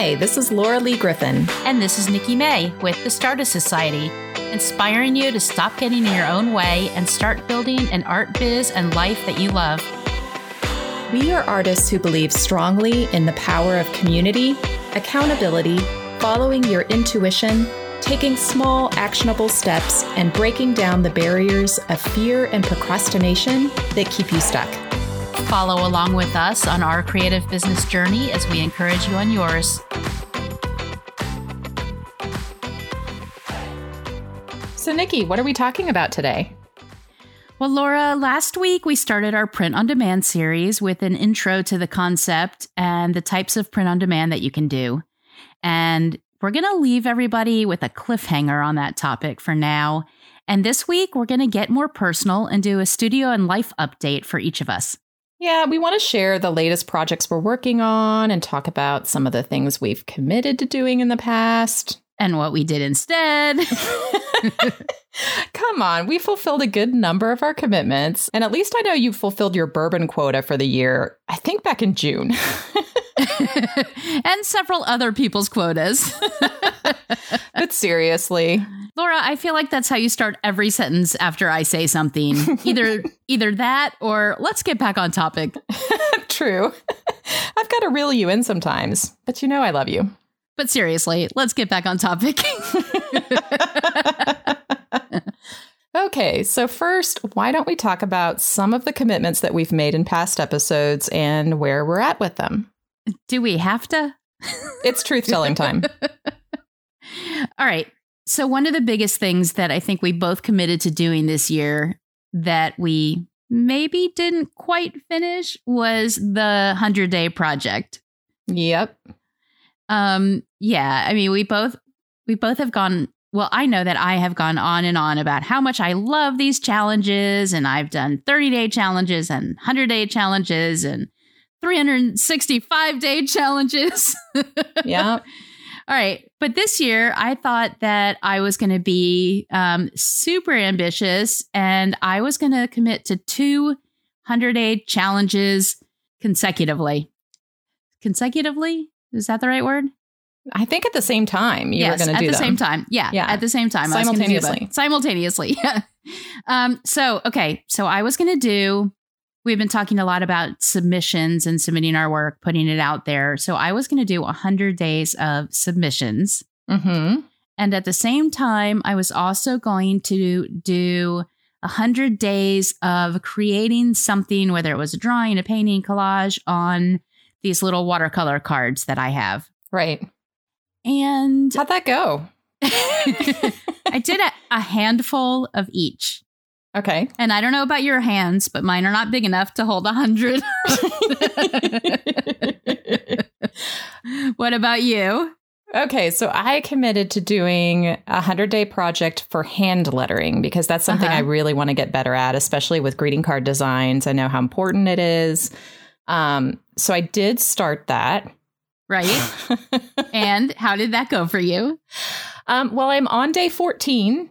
Hi, this is Laura Lee Griffin. And this is Nikki May with the Stardust Society, inspiring you to stop getting in your own way and start building an art biz and life that you love. We are artists who believe strongly in the power of community, accountability, following your intuition, taking small, actionable steps, and breaking down the barriers of fear and procrastination that keep you stuck. Follow along with us on our creative business journey as we encourage you on yours. So, Nikki, what are we talking about today? Well, Laura, last week we started our print on demand series with an intro to the concept and the types of print on demand that you can do. And we're going to leave everybody with a cliffhanger on that topic for now. And this week we're going to get more personal and do a studio and life update for each of us. Yeah, we want to share the latest projects we're working on and talk about some of the things we've committed to doing in the past. And what we did instead. Come on, we fulfilled a good number of our commitments. And at least I know you fulfilled your bourbon quota for the year, I think back in June. and several other people's quotas. but seriously, Laura, I feel like that's how you start every sentence after I say something. Either either that or let's get back on topic. True. I've got to reel you in sometimes, but you know I love you. But seriously, let's get back on topic. okay, so first, why don't we talk about some of the commitments that we've made in past episodes and where we're at with them? Do we have to? it's truth telling time. All right. So, one of the biggest things that I think we both committed to doing this year that we maybe didn't quite finish was the 100 day project. Yep. Um yeah, I mean we both we both have gone well, I know that I have gone on and on about how much I love these challenges and I've done 30 day challenges and 100 day challenges and 365 day challenges. yeah. All right. But this year, I thought that I was going to be um, super ambitious and I was going to commit to two 100 day challenges consecutively. Consecutively? Is that the right word? I think at the same time you yes, were going to do at the them. same time. Yeah, yeah, at the same time. Simultaneously. Simultaneously. Yeah. um, so okay, so I was going to do we've been talking a lot about submissions and submitting our work, putting it out there. So I was going to do 100 days of submissions. Mm-hmm. And at the same time, I was also going to do 100 days of creating something, whether it was a drawing, a painting, collage on these little watercolor cards that I have. Right. And how'd that go? I did a, a handful of each. Okay. And I don't know about your hands, but mine are not big enough to hold a hundred. what about you? Okay, so I committed to doing a hundred day project for hand lettering because that's something uh-huh. I really want to get better at, especially with greeting card designs. I know how important it is. Um, so I did start that. Right. and how did that go for you? Um, well, I'm on day 14.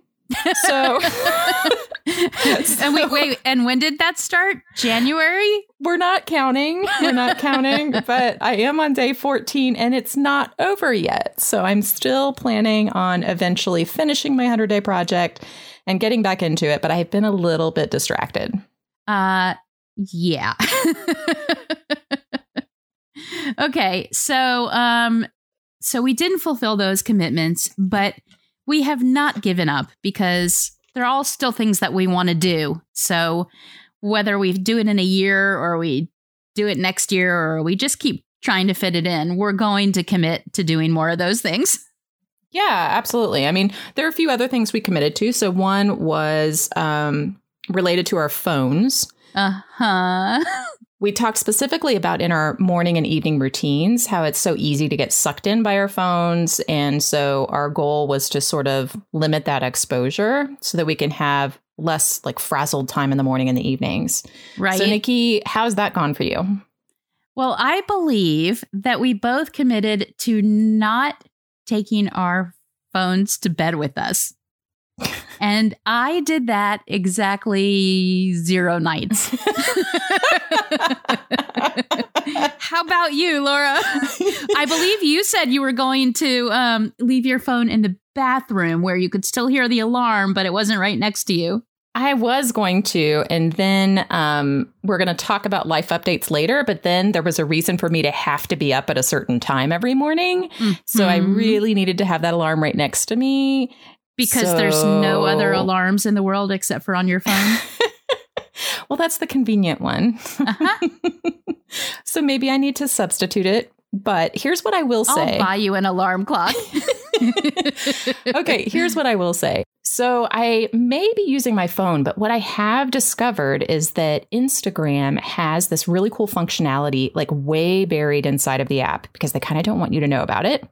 So, and wait, wait, and when did that start? January? We're not counting. We're not counting, but I am on day 14 and it's not over yet. So I'm still planning on eventually finishing my 100 day project and getting back into it, but I've been a little bit distracted. Uh yeah. okay, so um so we didn't fulfill those commitments, but we have not given up because they're all still things that we want to do. So whether we do it in a year or we do it next year or we just keep trying to fit it in, we're going to commit to doing more of those things. Yeah, absolutely. I mean, there are a few other things we committed to. So one was um, related to our phones. Uh huh. We talked specifically about in our morning and evening routines how it's so easy to get sucked in by our phones. And so our goal was to sort of limit that exposure so that we can have less like frazzled time in the morning and the evenings. Right. So, Nikki, how's that gone for you? Well, I believe that we both committed to not taking our phones to bed with us. And I did that exactly zero nights. How about you, Laura? I believe you said you were going to um, leave your phone in the bathroom where you could still hear the alarm, but it wasn't right next to you. I was going to, and then um, we're going to talk about life updates later. But then there was a reason for me to have to be up at a certain time every morning, mm-hmm. so I really needed to have that alarm right next to me because so... there's no other alarms in the world except for on your phone. well, that's the convenient one. Uh-huh. so maybe I need to substitute it. But here's what I will say. I'll buy you an alarm clock. okay, here's what I will say. So I may be using my phone, but what I have discovered is that Instagram has this really cool functionality, like way buried inside of the app, because they kind of don't want you to know about it.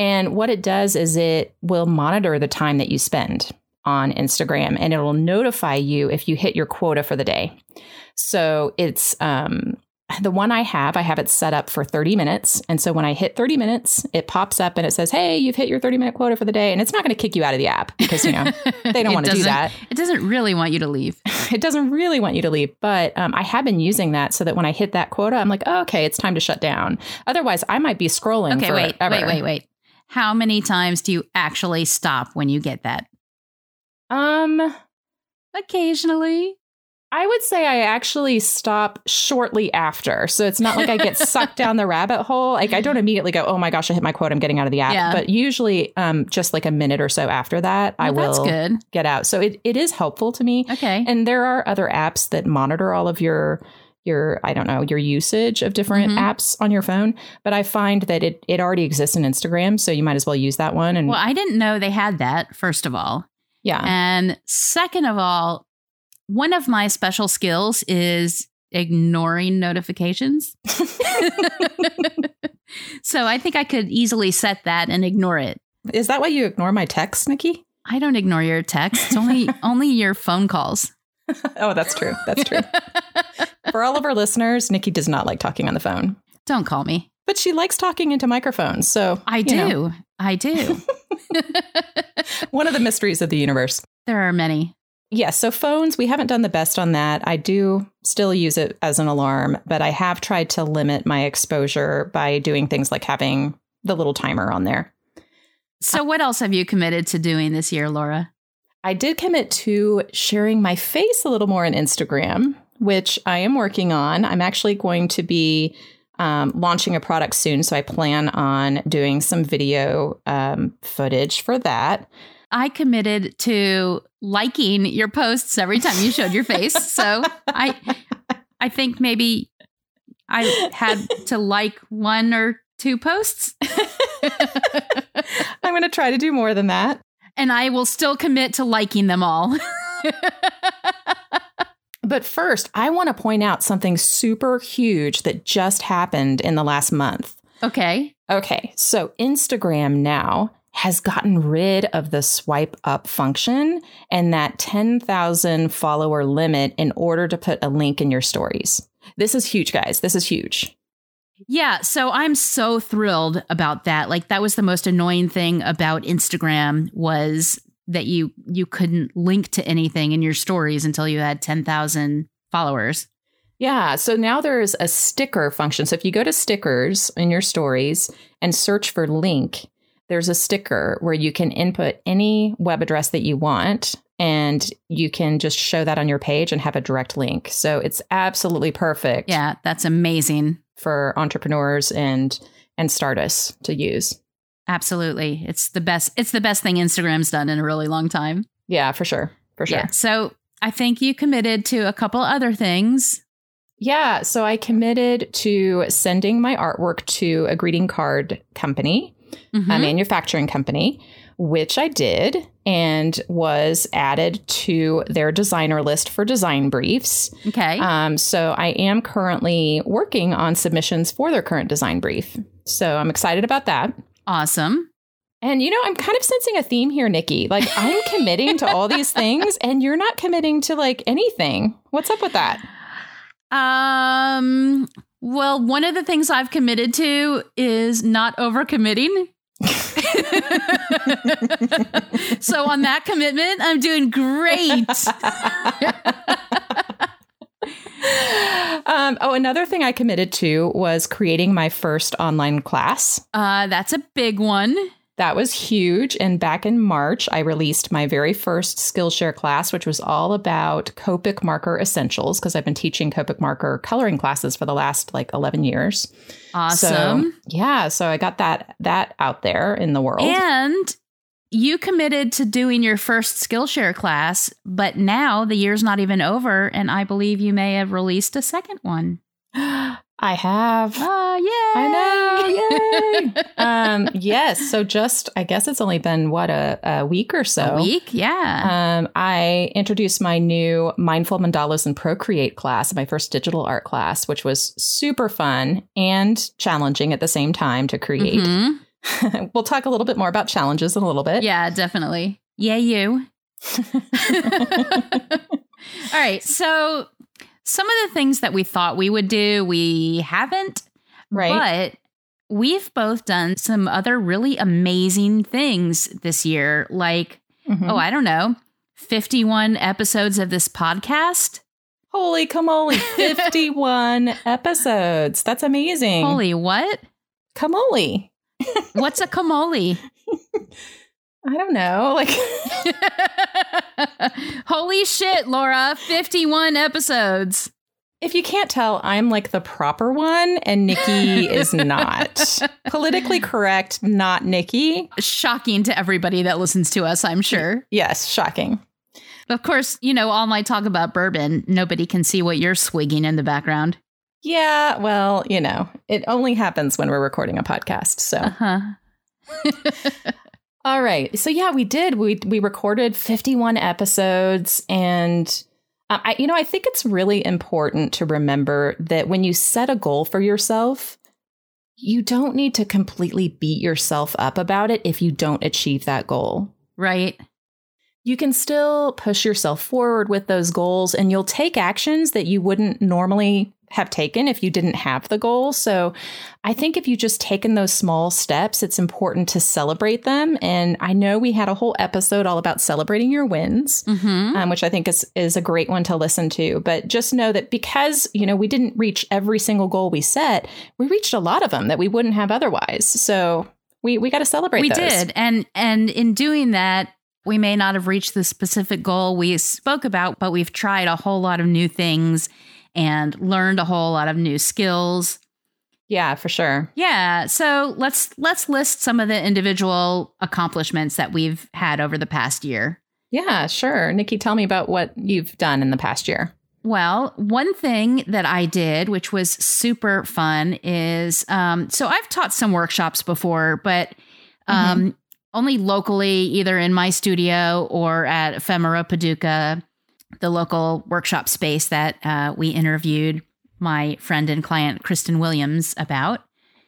And what it does is it will monitor the time that you spend on Instagram and it will notify you if you hit your quota for the day. So it's um, the one I have, I have it set up for 30 minutes. And so when I hit 30 minutes, it pops up and it says, Hey, you've hit your 30 minute quota for the day. And it's not going to kick you out of the app because, you know, they don't want to do that. It doesn't really want you to leave. it doesn't really want you to leave. But um, I have been using that so that when I hit that quota, I'm like, oh, okay, it's time to shut down. Otherwise, I might be scrolling. Okay, wait, wait, wait, wait. How many times do you actually stop when you get that? Um, occasionally. I would say I actually stop shortly after. So it's not like I get sucked down the rabbit hole. Like I don't immediately go, oh my gosh, I hit my quote. I'm getting out of the app. Yeah. But usually um, just like a minute or so after that, well, I will good. get out. So it, it is helpful to me. Okay. And there are other apps that monitor all of your your I don't know your usage of different mm-hmm. apps on your phone, but I find that it it already exists in Instagram, so you might as well use that one. And well, I didn't know they had that. First of all, yeah, and second of all, one of my special skills is ignoring notifications. so I think I could easily set that and ignore it. Is that why you ignore my texts, Nikki? I don't ignore your texts. It's only only your phone calls. oh, that's true. That's true. For all of our listeners, Nikki does not like talking on the phone. Don't call me. But she likes talking into microphones. So I do. Know. I do. One of the mysteries of the universe. There are many. Yes. Yeah, so phones, we haven't done the best on that. I do still use it as an alarm, but I have tried to limit my exposure by doing things like having the little timer on there. So, what else have you committed to doing this year, Laura? I did commit to sharing my face a little more on Instagram, which I am working on. I'm actually going to be um, launching a product soon. So I plan on doing some video um, footage for that. I committed to liking your posts every time you showed your face. So I I think maybe I had to like one or two posts. I'm going to try to do more than that. And I will still commit to liking them all. but first, I want to point out something super huge that just happened in the last month. Okay. Okay. So Instagram now has gotten rid of the swipe up function and that 10,000 follower limit in order to put a link in your stories. This is huge, guys. This is huge. Yeah, so I'm so thrilled about that. Like that was the most annoying thing about Instagram was that you you couldn't link to anything in your stories until you had 10,000 followers. Yeah, so now there's a sticker function. So if you go to stickers in your stories and search for link, there's a sticker where you can input any web address that you want and you can just show that on your page and have a direct link. So it's absolutely perfect. Yeah, that's amazing for entrepreneurs and and startups to use. Absolutely. It's the best it's the best thing Instagram's done in a really long time. Yeah, for sure. For sure. Yeah. So I think you committed to a couple other things. Yeah, so I committed to sending my artwork to a greeting card company mm-hmm. a manufacturing company, which I did and was added to their designer list for design briefs. Okay. Um, so I am currently working on submissions for their current design brief. So I'm excited about that. Awesome. And you know, I'm kind of sensing a theme here, Nikki. Like I'm committing to all these things and you're not committing to like anything. What's up with that? Um well, one of the things I've committed to is not overcommitting. so on that commitment, I'm doing great. um, oh, another thing I committed to was creating my first online class. Uh, that's a big one. That was huge. And back in March, I released my very first Skillshare class, which was all about Copic marker essentials because I've been teaching Copic marker coloring classes for the last like 11 years. Awesome. So, yeah, so I got that that out there in the world. And you committed to doing your first Skillshare class, but now the year's not even over, and I believe you may have released a second one. I have. Oh, yay! I know. Yay! um, yes. So just, I guess it's only been what a, a week or so. A week, yeah. Um, I introduced my new Mindful Mandalas and Procreate class, my first digital art class, which was super fun and challenging at the same time to create. Mhm. we'll talk a little bit more about challenges in a little bit. Yeah, definitely. Yeah, you. All right. So, some of the things that we thought we would do, we haven't. right. But we've both done some other really amazing things this year. Like, Mhm. oh, I don't know, 51 episodes of this podcast. Holy camole, 51 episodes. That's amazing. Holy what? camole. What's a camole? I don't know. Like, Holy shit, Laura, 51 episodes. if you can't tell, I'm like the proper one and Nikki is not. Politically correct, not Nikki. Shocking to everybody that listens to us, I'm sure. Yes, shocking. Of course, you know, all my talk about bourbon, nobody can see what you're swigging in the background. Yeah, well, you know, it only happens when we're recording a podcast. So, Uh-huh. all right. So yeah, we did. We we recorded 51 episodes and uh, I you know, I think it's really important to remember that when you set a goal for yourself, you don't need to completely beat yourself up about it if you don't achieve that goal. Right. You can still push yourself forward with those goals and you'll take actions that you wouldn't normally have taken if you didn't have the goal. So I think if you just taken those small steps, it's important to celebrate them. And I know we had a whole episode all about celebrating your wins. Mm-hmm. Um, which I think is is a great one to listen to. But just know that because you know we didn't reach every single goal we set, we reached a lot of them that we wouldn't have otherwise. So we we got to celebrate. we those. did. And and in doing that, we may not have reached the specific goal we spoke about, but we've tried a whole lot of new things and learned a whole lot of new skills. Yeah, for sure. Yeah, so let's let's list some of the individual accomplishments that we've had over the past year. Yeah, sure. Nikki, tell me about what you've done in the past year. Well, one thing that I did, which was super fun, is um, so I've taught some workshops before, but um, only locally, either in my studio or at Ephemera Paducah, the local workshop space that uh, we interviewed my friend and client Kristen Williams about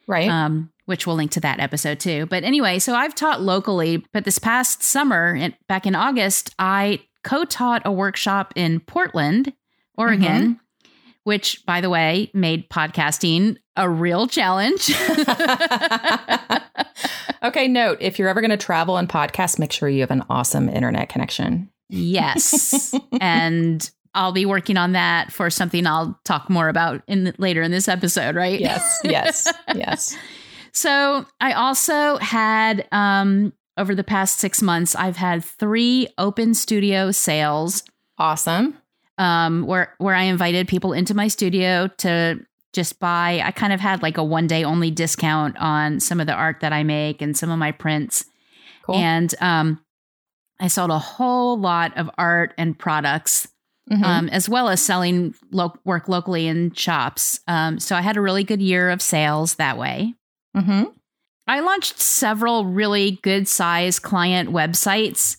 Right. um, which we'll link to that episode too. But anyway, so I've taught locally, but this past summer, in, back in August, I co taught a workshop in Portland, Oregon, which, by the way, made podcasting a real challenge. okay, note if you're ever going to travel and podcast, make sure you have an awesome internet connection. Yes. and I'll be working on that for something I'll talk more about in later in this episode, right? Yes, yes, yes. So I also had um over the past six months, I've had three open studio sales Awesome. um where where I invited people into my studio to just buy. I kind of had like a one day only discount on some of the art that I make and some of my prints. Cool. And um I sold a whole lot of art and products Mhm. um, as well as selling lo- work locally in shops. Um, so I had a really good year of sales that way. Mhm. I launched several really good size client websites,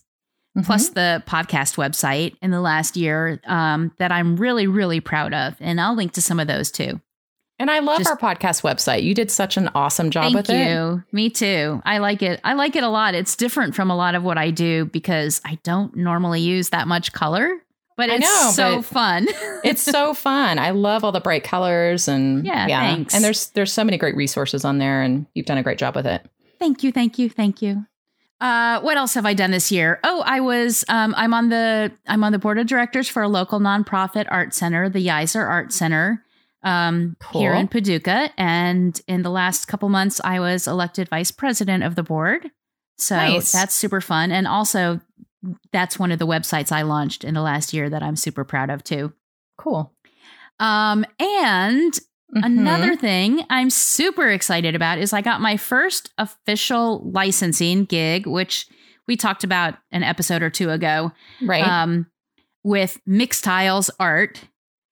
Mhm. plus the podcast website in the last year um, that I'm really, really proud of. And I'll link to some of those too. And I love just- our podcast website. You did such an awesome job Thank with it. you. Me too. I like it. I like it a lot. It's different from a lot of what I do because I don't normally use that much color, but it's know, so but- fun. It's so fun. I love all the bright colors and Yeah, thanks. And there's there's so many great resources on there, and you've done a great job with it. Thank you, thank you, thank you. Uh, what else have I done this year? Oh, I was um, I'm on the I'm on the board of directors for a local nonprofit art center, the Yeiser Art Center, um, Cool. here in Paducah. And in the last couple months, I was elected vice president of the board. So Nice. that's super fun. And also, that's one of the websites I launched in the last year that I'm super proud of too. Cool. Um, and Mhm. Another thing I'm super excited about is I got my first official licensing gig, which we talked about an episode or two ago, right. um, with Mixtiles Art,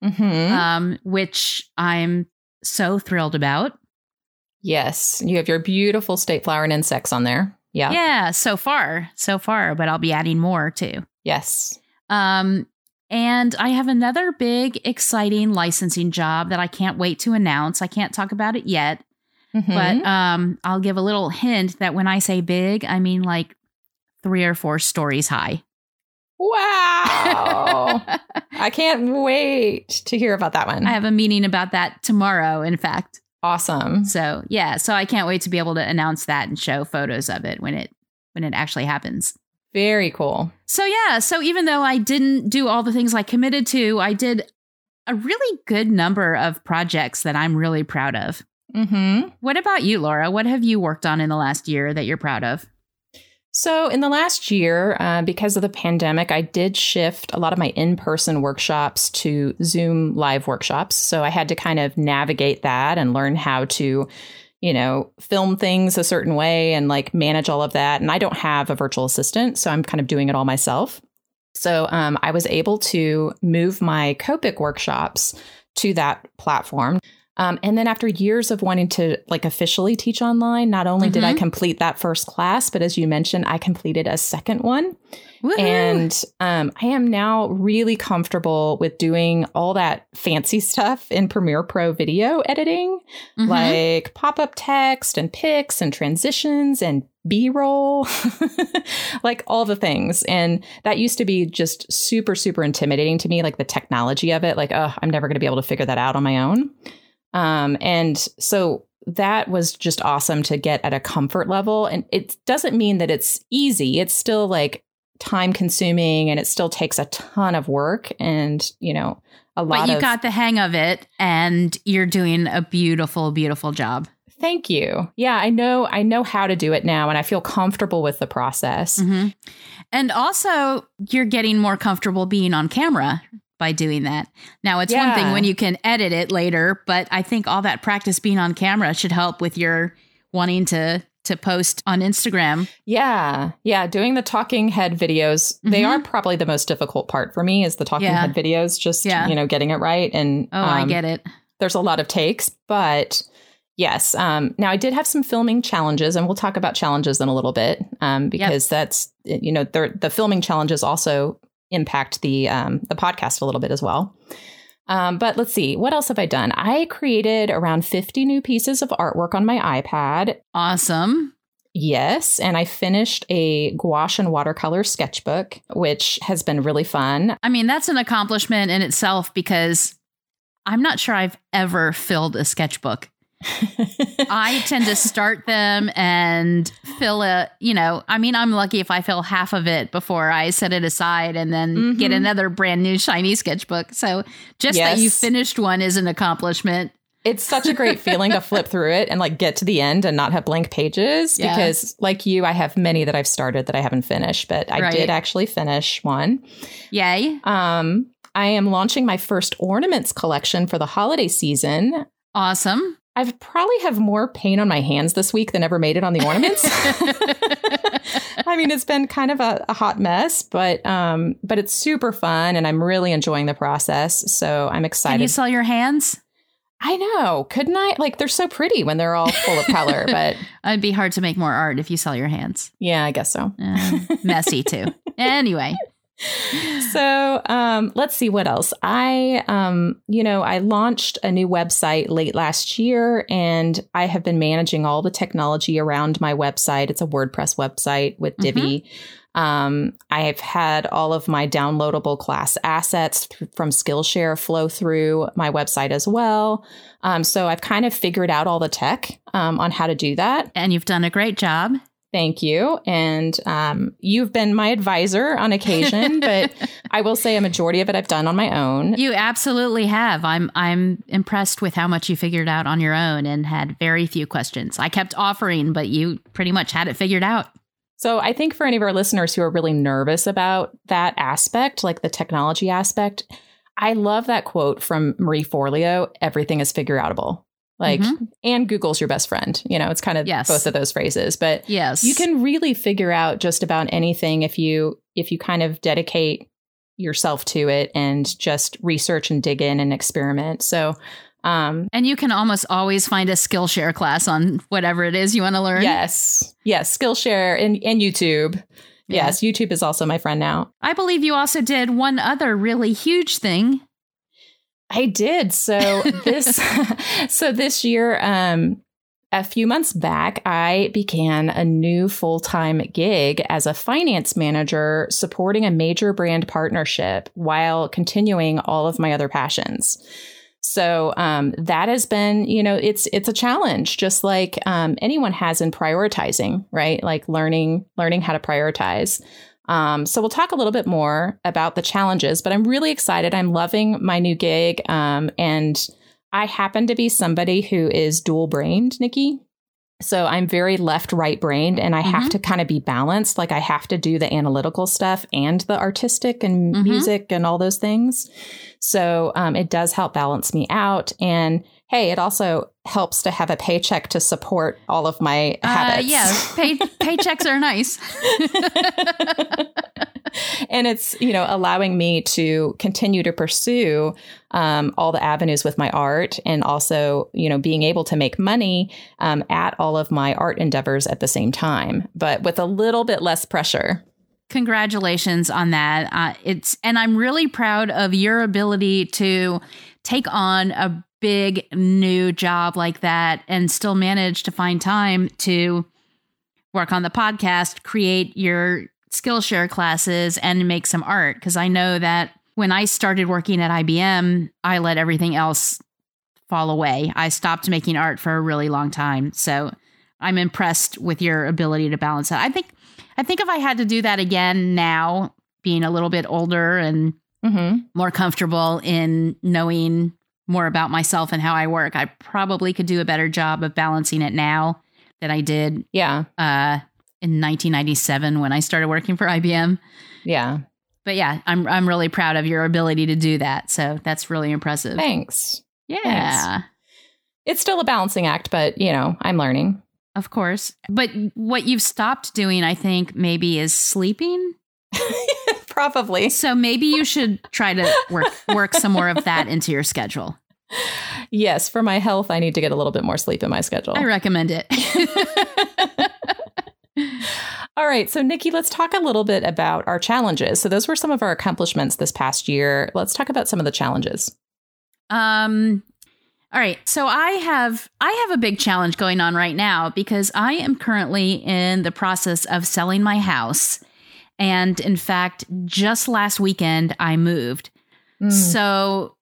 Mhm. um, which I'm so thrilled about. yes. You have your beautiful state flower and insects on there. Yeah. Yeah, so far, so far, but I'll be adding more too. Yes. Um, and I have another big, exciting licensing job that I can't wait to announce. I can't talk about it yet, Mhm. But um, I'll give a little hint that when I say big, I mean like three or four stories high. Wow. I can't wait to hear about that one. I have a meeting about that tomorrow, in fact. awesome. So yeah, so I can't wait to be able to announce that and show photos of it when it when it actually happens. Very cool. So yeah, so even though I didn't do all the things I committed to, I did a really good number of projects that I'm really proud of. Mm-hmm. What about you, Laura? What have you worked on in the last year that you're proud of? So, in the last year, uh, because of the pandemic, I did shift a lot of my in person workshops to Zoom live workshops. So, I had to kind of navigate that and learn how to, you know, film things a certain way and like manage all of that. And I don't have a virtual assistant, so I'm kind of doing it all myself. So, um, I was able to move my Copic workshops to that platform. Um, and then after years of wanting to like officially teach online, not only did I Mhm. complete that first class, but as you mentioned, I completed a second one. Woohoo! And um, I am now really comfortable with doing all that fancy stuff in Premiere Pro video editing, Mhm. like pop up text and pics and transitions and B roll, like all the things. And that used to be just super, super intimidating to me, like the technology of it. Like, oh, I'm never going to be able to figure that out on my own. Um, and so that was just awesome to get at a comfort level. And it doesn't mean that it's easy. It's still like time consuming and it still takes a ton of work and, you know, a lot but you of got the hang of it and you're doing a beautiful beautiful job Thank you. Yeah, I know I know how to do it now and I feel comfortable with the process. Mhm. and also you're getting more comfortable being on camera by doing that now it's one thing when you can edit it later but i think all that practice being on camera should help with your wanting to to post on instagram Yeah. Yeah, doing the talking head videos, they Mhm. are probably the most difficult part for me is the talking Yeah. head videos just, Yeah. you know, getting it right and oh i um, get it there's a lot of takes, but yes. Um, now I did have some filming challenges, and we'll talk about challenges in a little bit um, because that's you know the the filming challenges also impact the um, the podcast a little bit as well. Um, but let's see, what else have I done? I created around 50 new pieces of artwork on my iPad. awesome Yes, and I finished a gouache and watercolor sketchbook, which has been really fun. i mean that's an accomplishment in itself because i'm not sure i've ever filled a sketchbook I tend to start them and fill a, you know, I mean, I'm lucky if I fill half of it before I set it aside and then get Mhm. another brand new shiny sketchbook. So just that you finished one is an accomplishment. It's such a great feeling to flip through it and like get to the end and not have blank pages Yeah. because like you I have many that I've started that I haven't finished but I Right. did actually finish one. Yay. Um I am launching my first ornaments collection for the holiday season. Awesome. I've probably have more paint on my hands this week than ever made it on the ornaments. I mean, it's been kind of a, a hot mess, but um, but it's super fun, and I'm really enjoying the process. So I'm Can excited. you sell your hands? I know, couldn't I? Like, they're so pretty when they're all full of color, but It'd be hard to make more art if you sell your hands. yeah, I guess so. Uh, messy too. Anyway, So um, let's see what else. I, um, you know, I launched a new website late last year, and I have been managing all the technology around my website. It's a WordPress website with Divi. Um, I've had all of my downloadable class assets th- from Skillshare flow through my website as well. Um, so I've kind of figured out all the tech um, on how to do that. and you've done a great job. Thank you. And um, you've been my advisor on occasion, but I will say a majority of it I've done on my own. You absolutely have. I'm I'm impressed with how much you figured out on your own and had very few questions. I kept offering, but you pretty much had it figured out. So I think for any of our listeners who are really nervous about that aspect, like the technology aspect, I love that quote from Marie Forleo, everything is figure outable. Like, mm-hmm. and Google's your best friend. You know, it's kind of yes. both of those phrases, but yes, you can really figure out just about anything if you if you kind of dedicate yourself to it and just research and dig in and experiment. So, um, and you can almost always find a Skillshare class on whatever it is you want to learn. Yes, yes, Skillshare and and YouTube. Yeah. Yes, YouTube is also my friend now. I believe you also did one other really huge thing I did. So this so this year um a few months back, I began a new full time gig as a finance manager supporting a major brand partnership while continuing all of my other passions. So um, that has been, you know, it's it's a challenge, just like um, anyone has in prioritizing, right? Like learning learning how to prioritize. Um, so we'll talk a little bit more about the challenges, but I'm really excited. I'm loving my new gig. Um, and I happen to be somebody who is dual brained, Nikki. So I'm very left right brained and I mm-hmm. have to kind of be balanced. Like I have to do the analytical stuff and the artistic and mm-hmm. music and all those things. So um, it does help balance me out. And hey, it also helps to have a paycheck to support all of my uh, habits. yeah, pay, paychecks are nice. and it's you know allowing me to continue to pursue um, all the avenues with my art and also you know being able to make money um, at all of my art endeavors at the same time but with a little bit less pressure congratulations on that uh, it's and i'm really proud of your ability to take on a big new job like that and still manage to find time to work on the podcast, create your Skillshare classes, and make some art. Because I know that when I started working at IBM, I let everything else fall away. I stopped making art for a really long time. So I'm impressed with your ability to balance that. I think I think if I had to do that again now, being a little bit older and mm-hmm. more comfortable in knowing more about myself and how I work, I probably could do a better job of balancing it now than I did. Yeah. Uh, in 1997 when I started working for IBM. Yeah. But yeah, I'm I'm really proud of your ability to do that. So that's really impressive. Thanks. Yeah. Thanks. It's still a balancing act, but you know, I'm learning. Of course. But what you've stopped doing, I think, maybe is sleeping. Probably. So maybe you should try to work work some more of that into your schedule. Yes, for my health, I need to get a little bit more sleep in my schedule. I recommend it. All right. So, Nikki, let's talk a little bit about our challenges. So, those were some of our accomplishments this past year. Let's talk about some of the challenges. Um, all right. So I have I have a big challenge going on right now because I am currently in the process of selling my house and in fact, just last weekend, I moved. Mm. So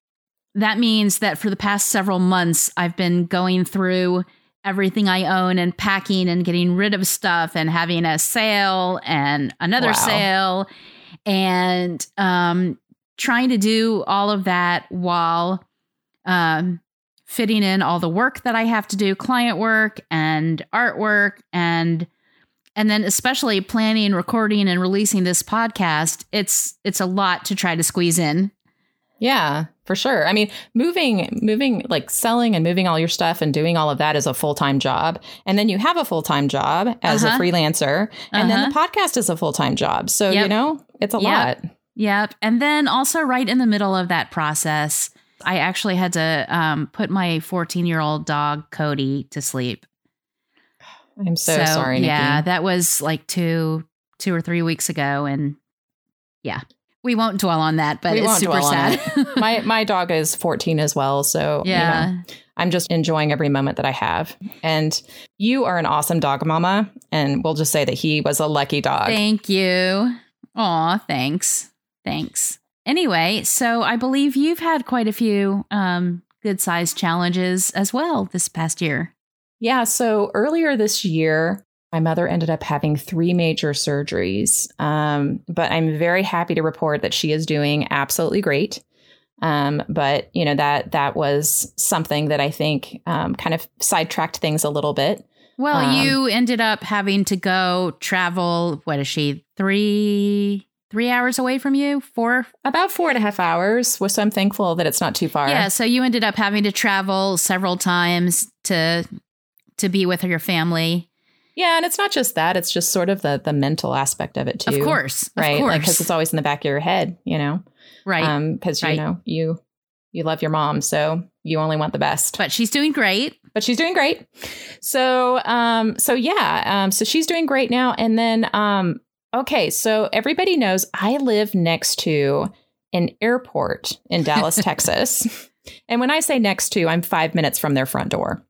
that means that for the past several months, I've been going through everything I own and packing and getting rid of stuff and having a sale and another wow. sale and um, trying to do all of that while um, fitting in all the work that I have to do client work and artwork and and then especially planning recording and releasing this podcast it's it's a lot to try to squeeze in yeah for sure i mean moving moving like selling and moving all your stuff and doing all of that is a full-time job and then you have a full-time job as uh-huh. a freelancer and uh-huh. then the podcast is a full-time job so yep. you know it's a yep. lot yep and then also right in the middle of that process i actually had to um, put my 14 year old dog cody to sleep I'm so, so sorry. Nikki. Yeah, that was like two, two or three weeks ago, and yeah, we won't dwell on that. But we it's super sad. It. my my dog is 14 as well, so yeah. You know, I'm just enjoying every moment that I have. And you are an awesome dog mama, and we'll just say that he was a lucky dog. Thank you. Aw, thanks, thanks. Anyway, so I believe you've had quite a few um, good sized challenges as well this past year. Yeah. So earlier this year, My mother ended up having three major surgeries, um, but I'm very happy to report that she is doing absolutely great. Um, but you know that that was something that I think um, kind of sidetracked things a little bit. Well, Um, you ended up having to go travel. What is she? Three three hours away from you? Four? About four and a half hours. So I'm thankful that it's not too far. Yeah. So you ended up having to travel several times to to be with your family. yeah, and it's not just that; it's just sort of the the mental aspect of it too. Of course, right? Of course, Like because it's always in the back of your head, you know. right. Um, because right. you know you you love your mom, so you only want the best. but she's doing great. but she's doing great. So, um, so yeah, um, so she's doing great now. And then, um, okay, so everybody knows I live next to an airport in Dallas, Texas. And when I say next to, I'm five minutes from their front door.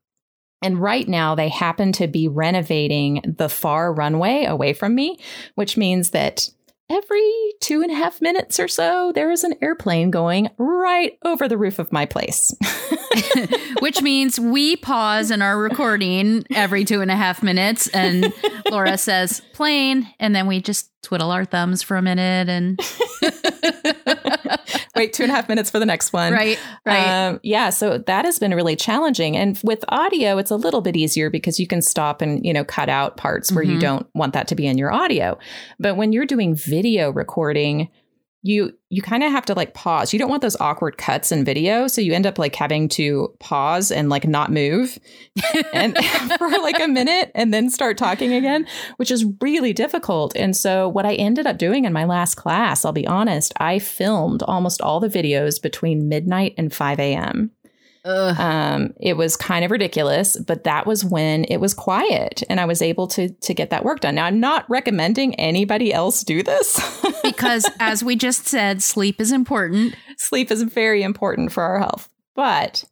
And right now, they happen to be renovating the far runway away from me, which means that every two and a half minutes or so, there is an airplane going right over the roof of my place. Which means we pause in our recording every two and a half minutes, and Laura says plane, and then we just twiddle our thumbs for a minute and Wait two and a half minutes for the next one. right, right. Um, yeah, so that has been really challenging. And with audio, it's a little bit easier because you can stop and, you know, cut out parts where you Mhm. don't want that to be in your audio. But when you're doing video recording, you you kind of have to like pause. You don't want those awkward cuts in video, so you end up like having to pause and like not move and for like a minute and then start talking again, which is really difficult. And so what I ended up doing in my last class, I'll be honest, I filmed almost all the videos between midnight and 5 a.m. Um, it was kind of ridiculous, but that was when it was quiet and I was able to to get that work done. Now I'm not recommending anybody else do this. because as we just said, sleep is important. Sleep is very important for our health. But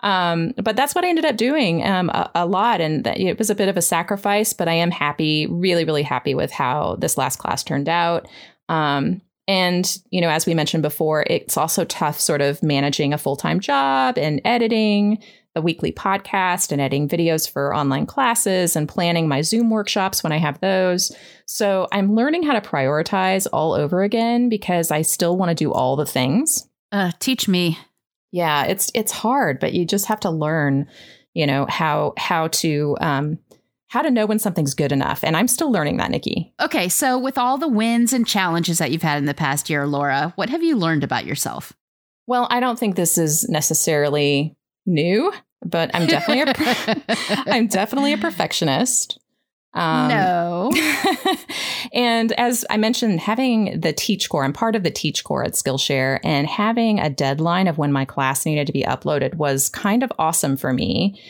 um, but that's what I ended up doing um, a, a lot, and that, it was a bit of a sacrifice. But I am happy, really, really happy with how this last class turned out. Um, and you know, as we mentioned before, it's also tough, sort of managing a full time job and editing the weekly podcast and editing videos for online classes and planning my Zoom workshops when I have those. So I'm learning how to prioritize all over again because I still want to do all the things. Uh, teach me. Yeah, it's it's hard, but you just have to learn, you know, how how to um how to know when something's good enough. And I'm still learning that, Nikki. Okay, so with all the wins and challenges that you've had in the past year, Laura, what have you learned about yourself? Well, I don't think this is necessarily new, but I'm definitely a I'm definitely a perfectionist. Um, no. and as I mentioned, having the Teach Core, I'm part of the Teach Core at Skillshare, and having a deadline of when my class needed to be uploaded was kind of awesome for me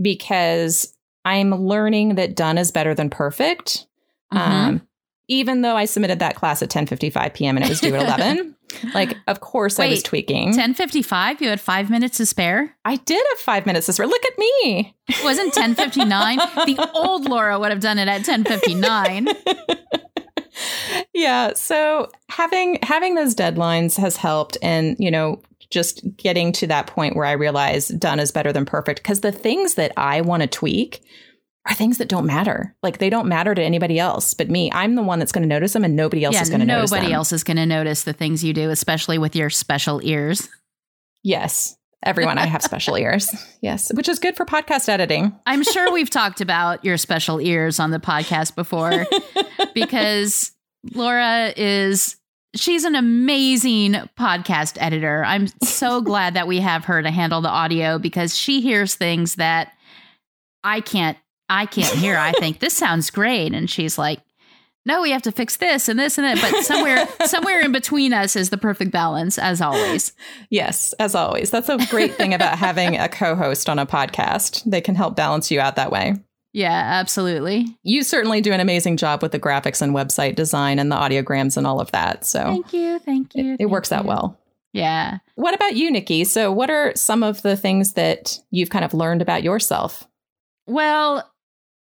because I'm learning that done is better than perfect. Mhm. Um, even though I submitted that class at 10:55 p.m. and it was due at 11, like of course I was tweaking. 1055, you had five minutes to spare? I did have five minutes to spare. Look at me. It wasn't 1059. the old Laura would have done it at 1059. yeah so having having those deadlines has helped and you know just getting to that point where i realize done is better than perfect. Because the things that i want to tweak are things that don't matter. Like they don't matter to anybody else but me. I'm the one that's going to notice them and nobody else yeah, is going to notice them. nobody else is going to notice the things you do, especially with your special ears. yes. Everyone i have special ears. Yes which is good for podcast editing. I'm sure we've talked about your special ears on the podcast before because Laura is she's an amazing podcast editor. I'm so glad that we have her to handle the audio because she hears things that I can't I can't hear. I think this sounds great and she's like no, we have to fix this and this and that. But somewhere, somewhere in between us is the perfect balance, as always. yes as always that's a great thing about having a co-host on a podcast they can help balance you out that way Yeah, absolutely. you certainly do an amazing job with the graphics and website design and the audiograms and all of that. So Thank you, thank you. it, it thank works out you. well. Yeah. What about you, Nikki? So, what are some of the things that you've kind of learned about yourself? Well,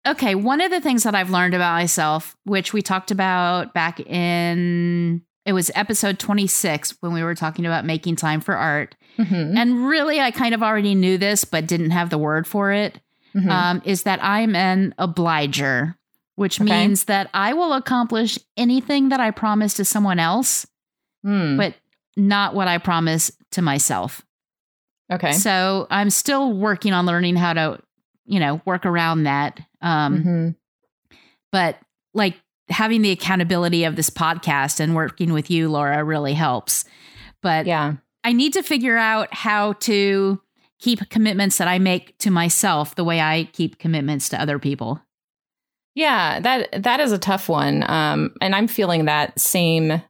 okay. One of the things that I've learned about myself, which we talked about back in, it was episode 26 when we were talking about making time for art. Mhm. And really, I kind of already knew this, but didn't have the word for it. Mhm. um, is that I'm an obliger. which Okay. means that I will accomplish anything that I promise to someone else, Hmm. but not what I promise to myself. okay. So I'm still working on learning how to, you know, work around that. Um, Mhm. But like having the accountability of this podcast and working with you, Laura, really helps. But Yeah. I need to figure out how to keep commitments that I make to myself the way I keep commitments to other people. Yeah, that that is a tough one. Um, and I'm feeling that same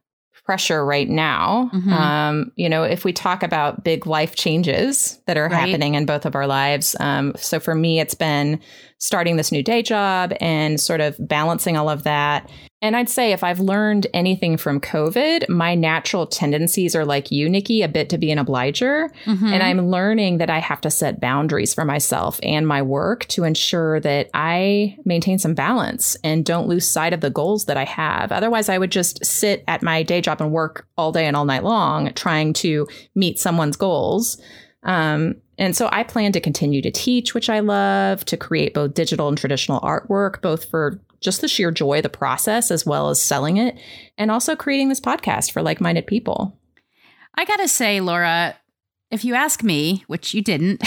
pressure right now. Mhm. Um, you know, if we talk about big life changes that are Right. happening in both of our lives. Um, so for me, it's been starting this new day job and sort of balancing all of that. And I'd say if I've learned anything from COVID, my natural tendencies are like you, Nikki, a bit to be an obliger. Mhm. And I'm learning that I have to set boundaries for myself and my work to ensure that I maintain some balance and don't lose sight of the goals that I have. Otherwise, I would just sit at my day job and work all day and all night long trying to meet someone's goals. Um, and so I plan to continue to teach, which I love, to create both digital and traditional artwork, both for just the sheer joy of the process as well as selling it, and also creating this podcast for like minded people. I gotta say, Laura, if you ask me, which you didn't,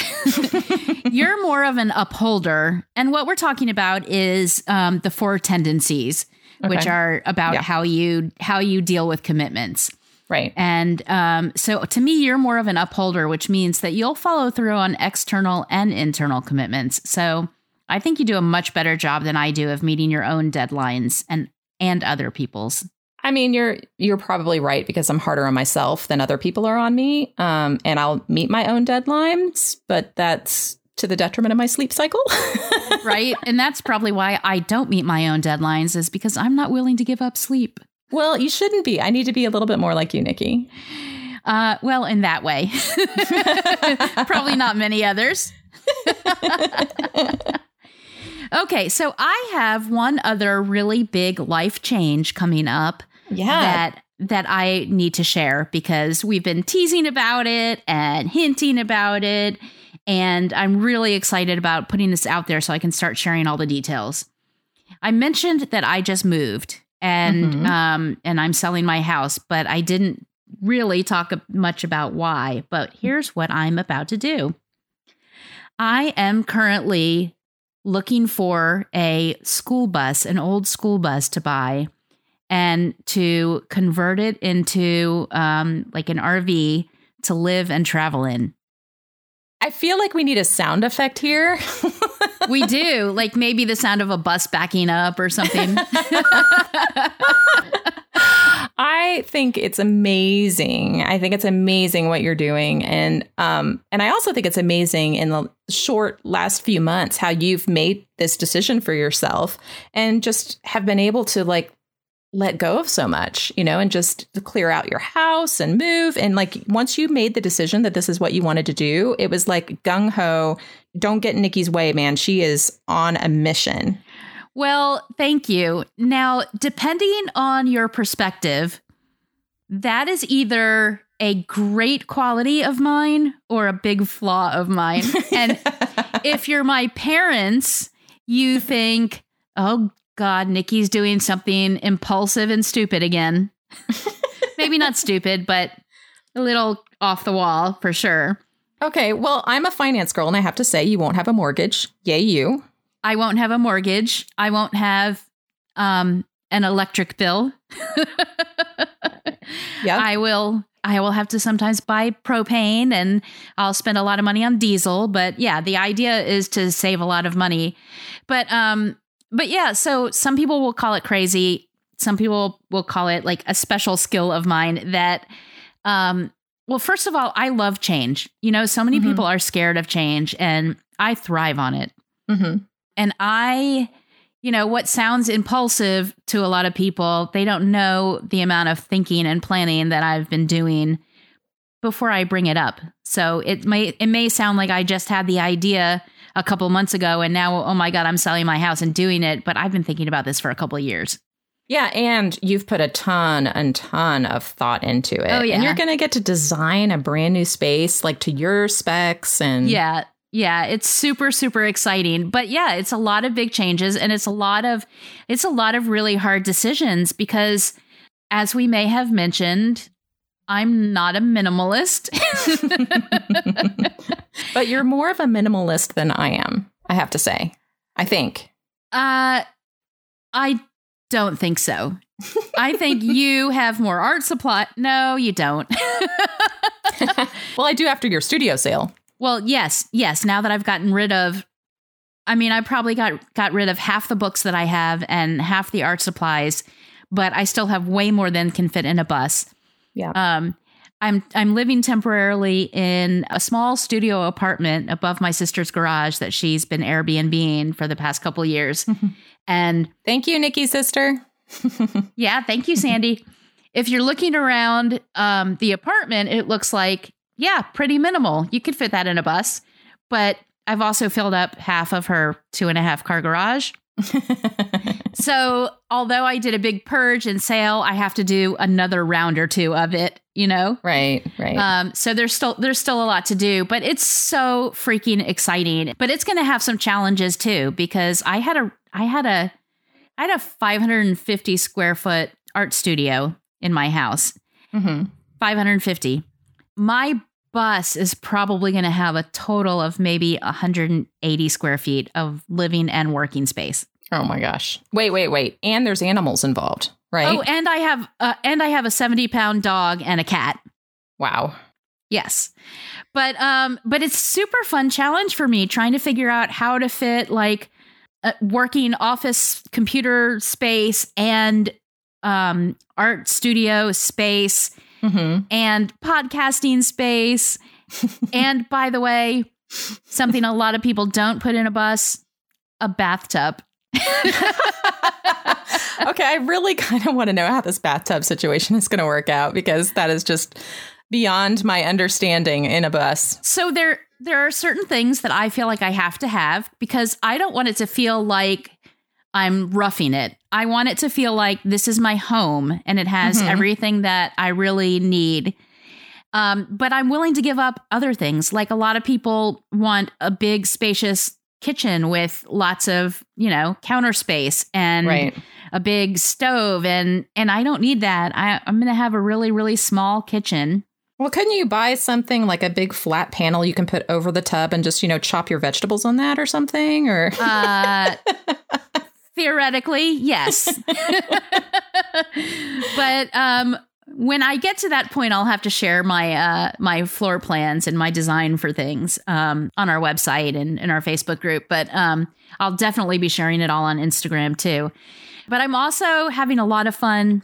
you're more of an upholder. And what we're talking about is um, the four tendencies, which are about Yeah. how you how you deal with commitments. Right. And um, so to me, you're more of an upholder, which means that you'll follow through on external and internal commitments. So I think you do a much better job than I do of meeting your own deadlines and and other people's. I mean, you're you're probably right because I'm harder on myself than other people are on me, um, and I'll meet my own deadlines, but that's to the detriment of my sleep cycle. right? and that's probably why I don't meet my own deadlines is because I'm not willing to give up sleep. well, you shouldn't be. I need to be a little bit more like you, Nikki. Uh, well, in that way, probably not many others. okay, so I have one other really big life change coming up Yeah. that that I need to share because we've been teasing about it and hinting about it and I'm really excited about putting this out there so I can start sharing all the details. I mentioned that I just moved and Mhm. um and I'm selling my house, but I didn't really talk much about why, but here's what I'm about to do. I am currently looking for a school bus, an old school bus to buy and to convert it into um, like an RV to live and travel in. I feel like we need a sound effect here. We do, like maybe the sound of a bus backing up or something. I think it's amazing. I think it's amazing what you're doing, and um, and I also think it's amazing in the short last few months how you've made this decision for yourself and just have been able to like let go of so much, you know, and just clear out your house and move. And like once you made the decision that this is what you wanted to do, it was like gung ho. Don't get in Nikki's way, man. She is on a mission. well, thank you. Now, depending on your perspective, that is either a great quality of mine or a big flaw of mine. And if you're my parents, you think, oh God, Nikki's doing something impulsive and stupid again. Maybe not stupid, but a little off the wall for sure. Okay, well, I'm a finance girl, and I have to say, you won't have a mortgage. Yay, you. I won't have a mortgage. I won't have um, an electric bill. Yeah. I will. I will have to sometimes buy propane, and I'll spend a lot of money on diesel. But yeah, the idea is to save a lot of money. But um, but yeah. So some people will call it crazy. Some people will call it like a special skill of mine that um. Well, first of all, I love change. You know, so many Mhm. people are scared of change, and I thrive on it. hmm And I, you know, what sounds impulsive to a lot of people, they don't know the amount of thinking and planning that I've been doing before I bring it up. So it may it may sound like I just had the idea a couple months ago and now oh my god, I'm selling my house and doing it, but I've been thinking about this for a couple of years. Yeah, and you've put a ton and ton of thought into it. Oh, yeah. And you're going to get to design a brand new space like to your specs and Yeah. yeah, it's super super exciting. But yeah, it's a lot of big changes and it's a lot of it's a lot of really hard decisions because as we may have mentioned, I'm not a minimalist. but you're more of a minimalist than I am, I have to say. I think. Uh I don't think so. I think you have more art supply. No, you don't. well, I do after your studio sale. Well, yes, yes. Now that I've gotten rid of, I mean, I probably got got rid of half the books that I have and half the art supplies, but I still have way more than can fit in a bus. Yeah. Um, I'm I'm living temporarily in a small studio apartment above my sister's garage that she's been Airbnbing for the past couple years. And thank you, Nikki sister. yeah, thank you, Sandy. if you're looking around um, the apartment, it looks like yeah, pretty minimal. You could fit that in a bus. But I've also filled up half of her two and a half car garage. so although I did a big purge and sale, I have to do another round or two of it, you know? Right, right. Um, so there's still there's still a lot to do, but it's so freaking exciting. But it's gonna have some challenges too, because I had a I had a I had a 550 square foot art studio in my house. Mm-hmm. 550 my bus is probably going to have a total of maybe 180 square feet of living and working space. Oh my gosh! Wait, wait, wait! And there's animals involved, right? Oh, and I have uh, and I have a 70 pound dog and a cat. Wow. Yes. But um but it's super fun challenge for me trying to figure out how to fit like working office computer space and um art studio space mm-hmm. and podcasting space. and by the way, something a lot of people don't put in a bus a bathtub. okay, I really kind of want to know how this bathtub situation is going to work out because that is just beyond my understanding in a bus. So there there are certain things that I feel like I have to have because I don't want it to feel like I'm roughing it. I want it to feel like this is my home and it has mm-hmm. everything that I really need. Um, but I'm willing to give up other things. Like a lot of people want a big, spacious kitchen with lots of, you know, counter space and right. a big stove. And and I don't need that. I, I'm going to have a really, really small kitchen. Well, couldn't you buy something like a big flat panel you can put over the tub and just, you know, chop your vegetables on that or something? Or uh, Theoretically, yes. but um, when I get to that point, I'll have to share my uh, my floor plans and my design for things um, on our website and in our Facebook group. But um, I'll definitely be sharing it all on Instagram too. But I'm also having a lot of fun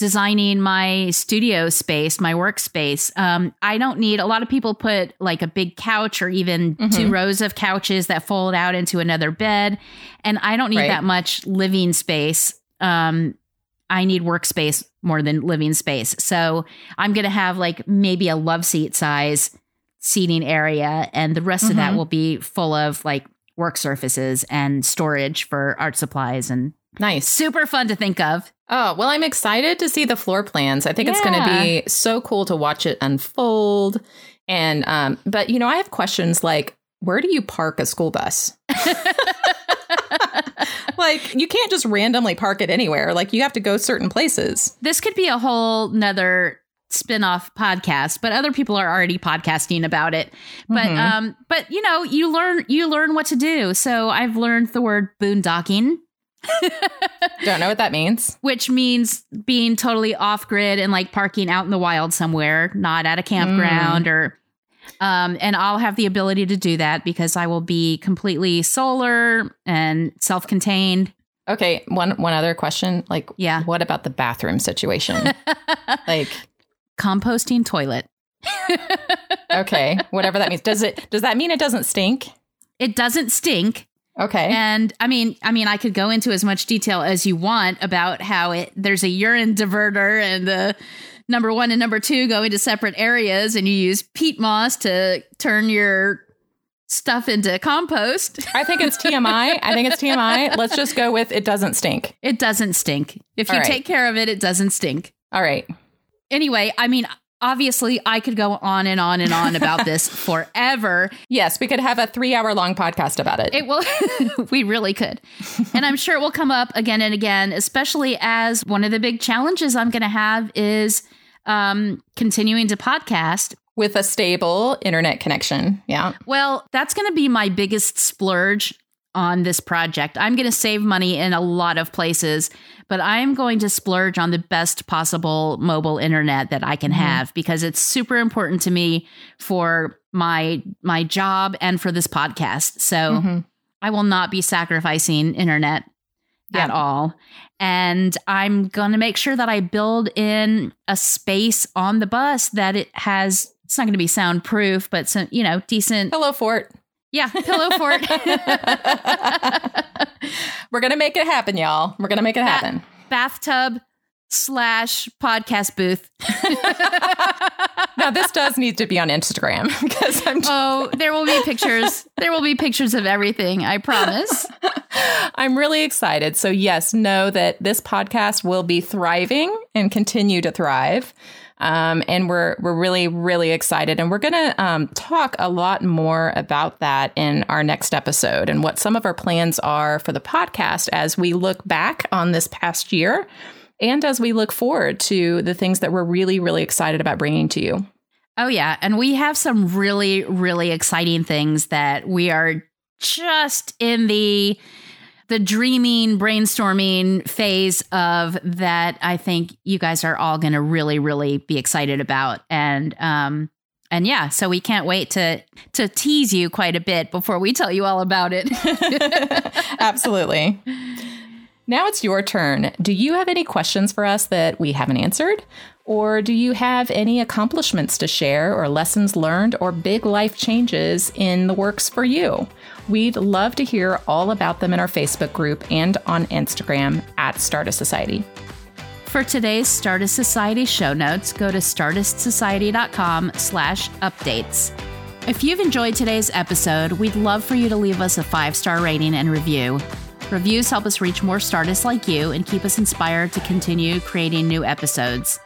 designing my studio space, my workspace. Um, I don't need a lot of people put like a big couch or even mm-hmm. two rows of couches that fold out into another bed. And I don't need right. that much living space. Um, I need workspace more than living space. So I'm going to have like maybe a love seat size seating area, and the rest mm-hmm. of that mm-hmm. will be full of like work surfaces and storage for art supplies and Nice. Super fun to think of. Oh, well, I'm excited to see the floor plans. I think yeah. it's going to be so cool to watch it unfold. And, um, but, you know, I have questions like, where do you park a school bus? like, you can't just randomly park it anywhere. Like, you have to go certain places. This could be a whole nother spin-off podcast but other people are already podcasting about it but mm-hmm. um but you know you learn you learn what to do so i've learned the word boondocking Don't know what that means. Which means being totally off grid and like parking out in the wild somewhere, not at a campground mm. or um, and I'll have the ability to do that because I will be completely solar and self-contained. Okay, one one other question. Like, yeah, what about the bathroom situation? like composting toilet. okay, whatever that means. Does it does that mean it doesn't stink? It doesn't stink. Okay. And I mean, I mean, I could go into as much detail as you want about how it there's a urine diverter and the number one and number two go into separate areas, and you use peat moss to turn your stuff into compost. I think it's TMI. I think it's TMI. Let's just go with it doesn't stink. It doesn't stink. If you right. take care of it, it doesn't stink. All right. Anyway, I mean, obviously I could go on and on and on about this forever. Yes, we could have a three hour long podcast about it. It will, we really could. and I'm sure it will come up again and again, especially as one of the big challenges I'm going to have is um, continuing to podcast. With a stable internet connection. Yeah. Well, that's going to be my biggest splurge on this project. I'm going to save money in a lot of places, but I'm going to splurge on the best possible mobile internet that I can mm-hmm. have because it's super important to me for my my job and for this podcast. So mm-hmm. I will not be sacrificing internet yeah. at all. And I'm going to make sure that I build in a space on the bus that it has it's not going to be soundproof, but some, you know, decent Hello Fort. Yeah, pillow fort. We're gonna make it happen, y'all. We're gonna make it happen. Ba- bathtub slash podcast booth. now this does need to be on Instagram because I'm. Oh, just- oh, there will be pictures. There will be pictures of everything. I promise. I'm really excited. So yes, know that this podcast will be thriving and continue to thrive. Um, and we're we're really really excited, and we're going to um, talk a lot more about that in our next episode and what some of our plans are for the podcast as we look back on this past year, and as we look forward to the things that we're really really excited about bringing to you. Oh yeah, and we have some really really exciting things that we are just in the the dreaming, brainstorming phase of that I think you guys are all going to really, really be excited about. And, um, and yeah, so we can't wait to to tease you quite a bit before we tell you all about it. Absolutely. Now it's your turn. Do you have any questions for us that we haven't answered? Or do you have any accomplishments to share, or lessons learned, or big life changes in the works for you? We'd love to hear all about them in our Facebook group and on Instagram at Stardust Society. For today's Stardust Society show notes, go to stardustsociety.com slash updates. If you've enjoyed today's episode, we'd love for you to leave us a five-star rating and review. Reviews help us reach more Stardusts like you and keep us inspired to continue creating new episodes.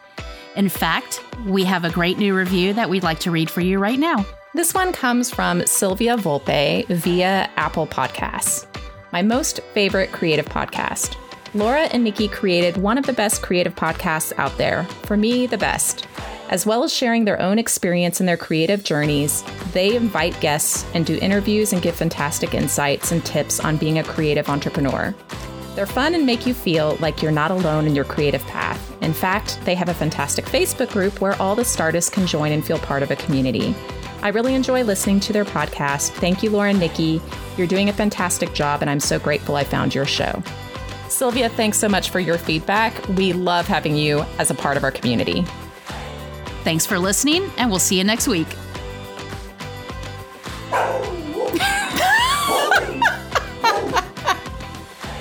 In fact, we have a great new review that we'd like to read for you right now. This one comes from Sylvia Volpe via Apple Podcasts. My most favorite creative podcast. Laura and Nikki created one of the best creative podcasts out there. For me, the best. As well as sharing their own experience in their creative journeys, they invite guests and do interviews and give fantastic insights and tips on being a creative entrepreneur. They're fun and make you feel like you're not alone in your creative path. In fact, they have a fantastic Facebook group where all the Stardusts can join and feel part of a community. I really enjoy listening to their podcast. Thank you, Laura and Nikki. You're doing a fantastic job, and I'm so grateful I found your show. Sylvia, thanks so much for your feedback. We love having you as a part of our community. Thanks for listening, and we'll see you next week.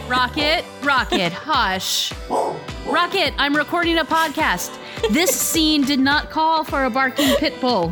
Rocket, Rocket, hush. Rocket, I'm recording a podcast. This scene did not call for a barking pit bull.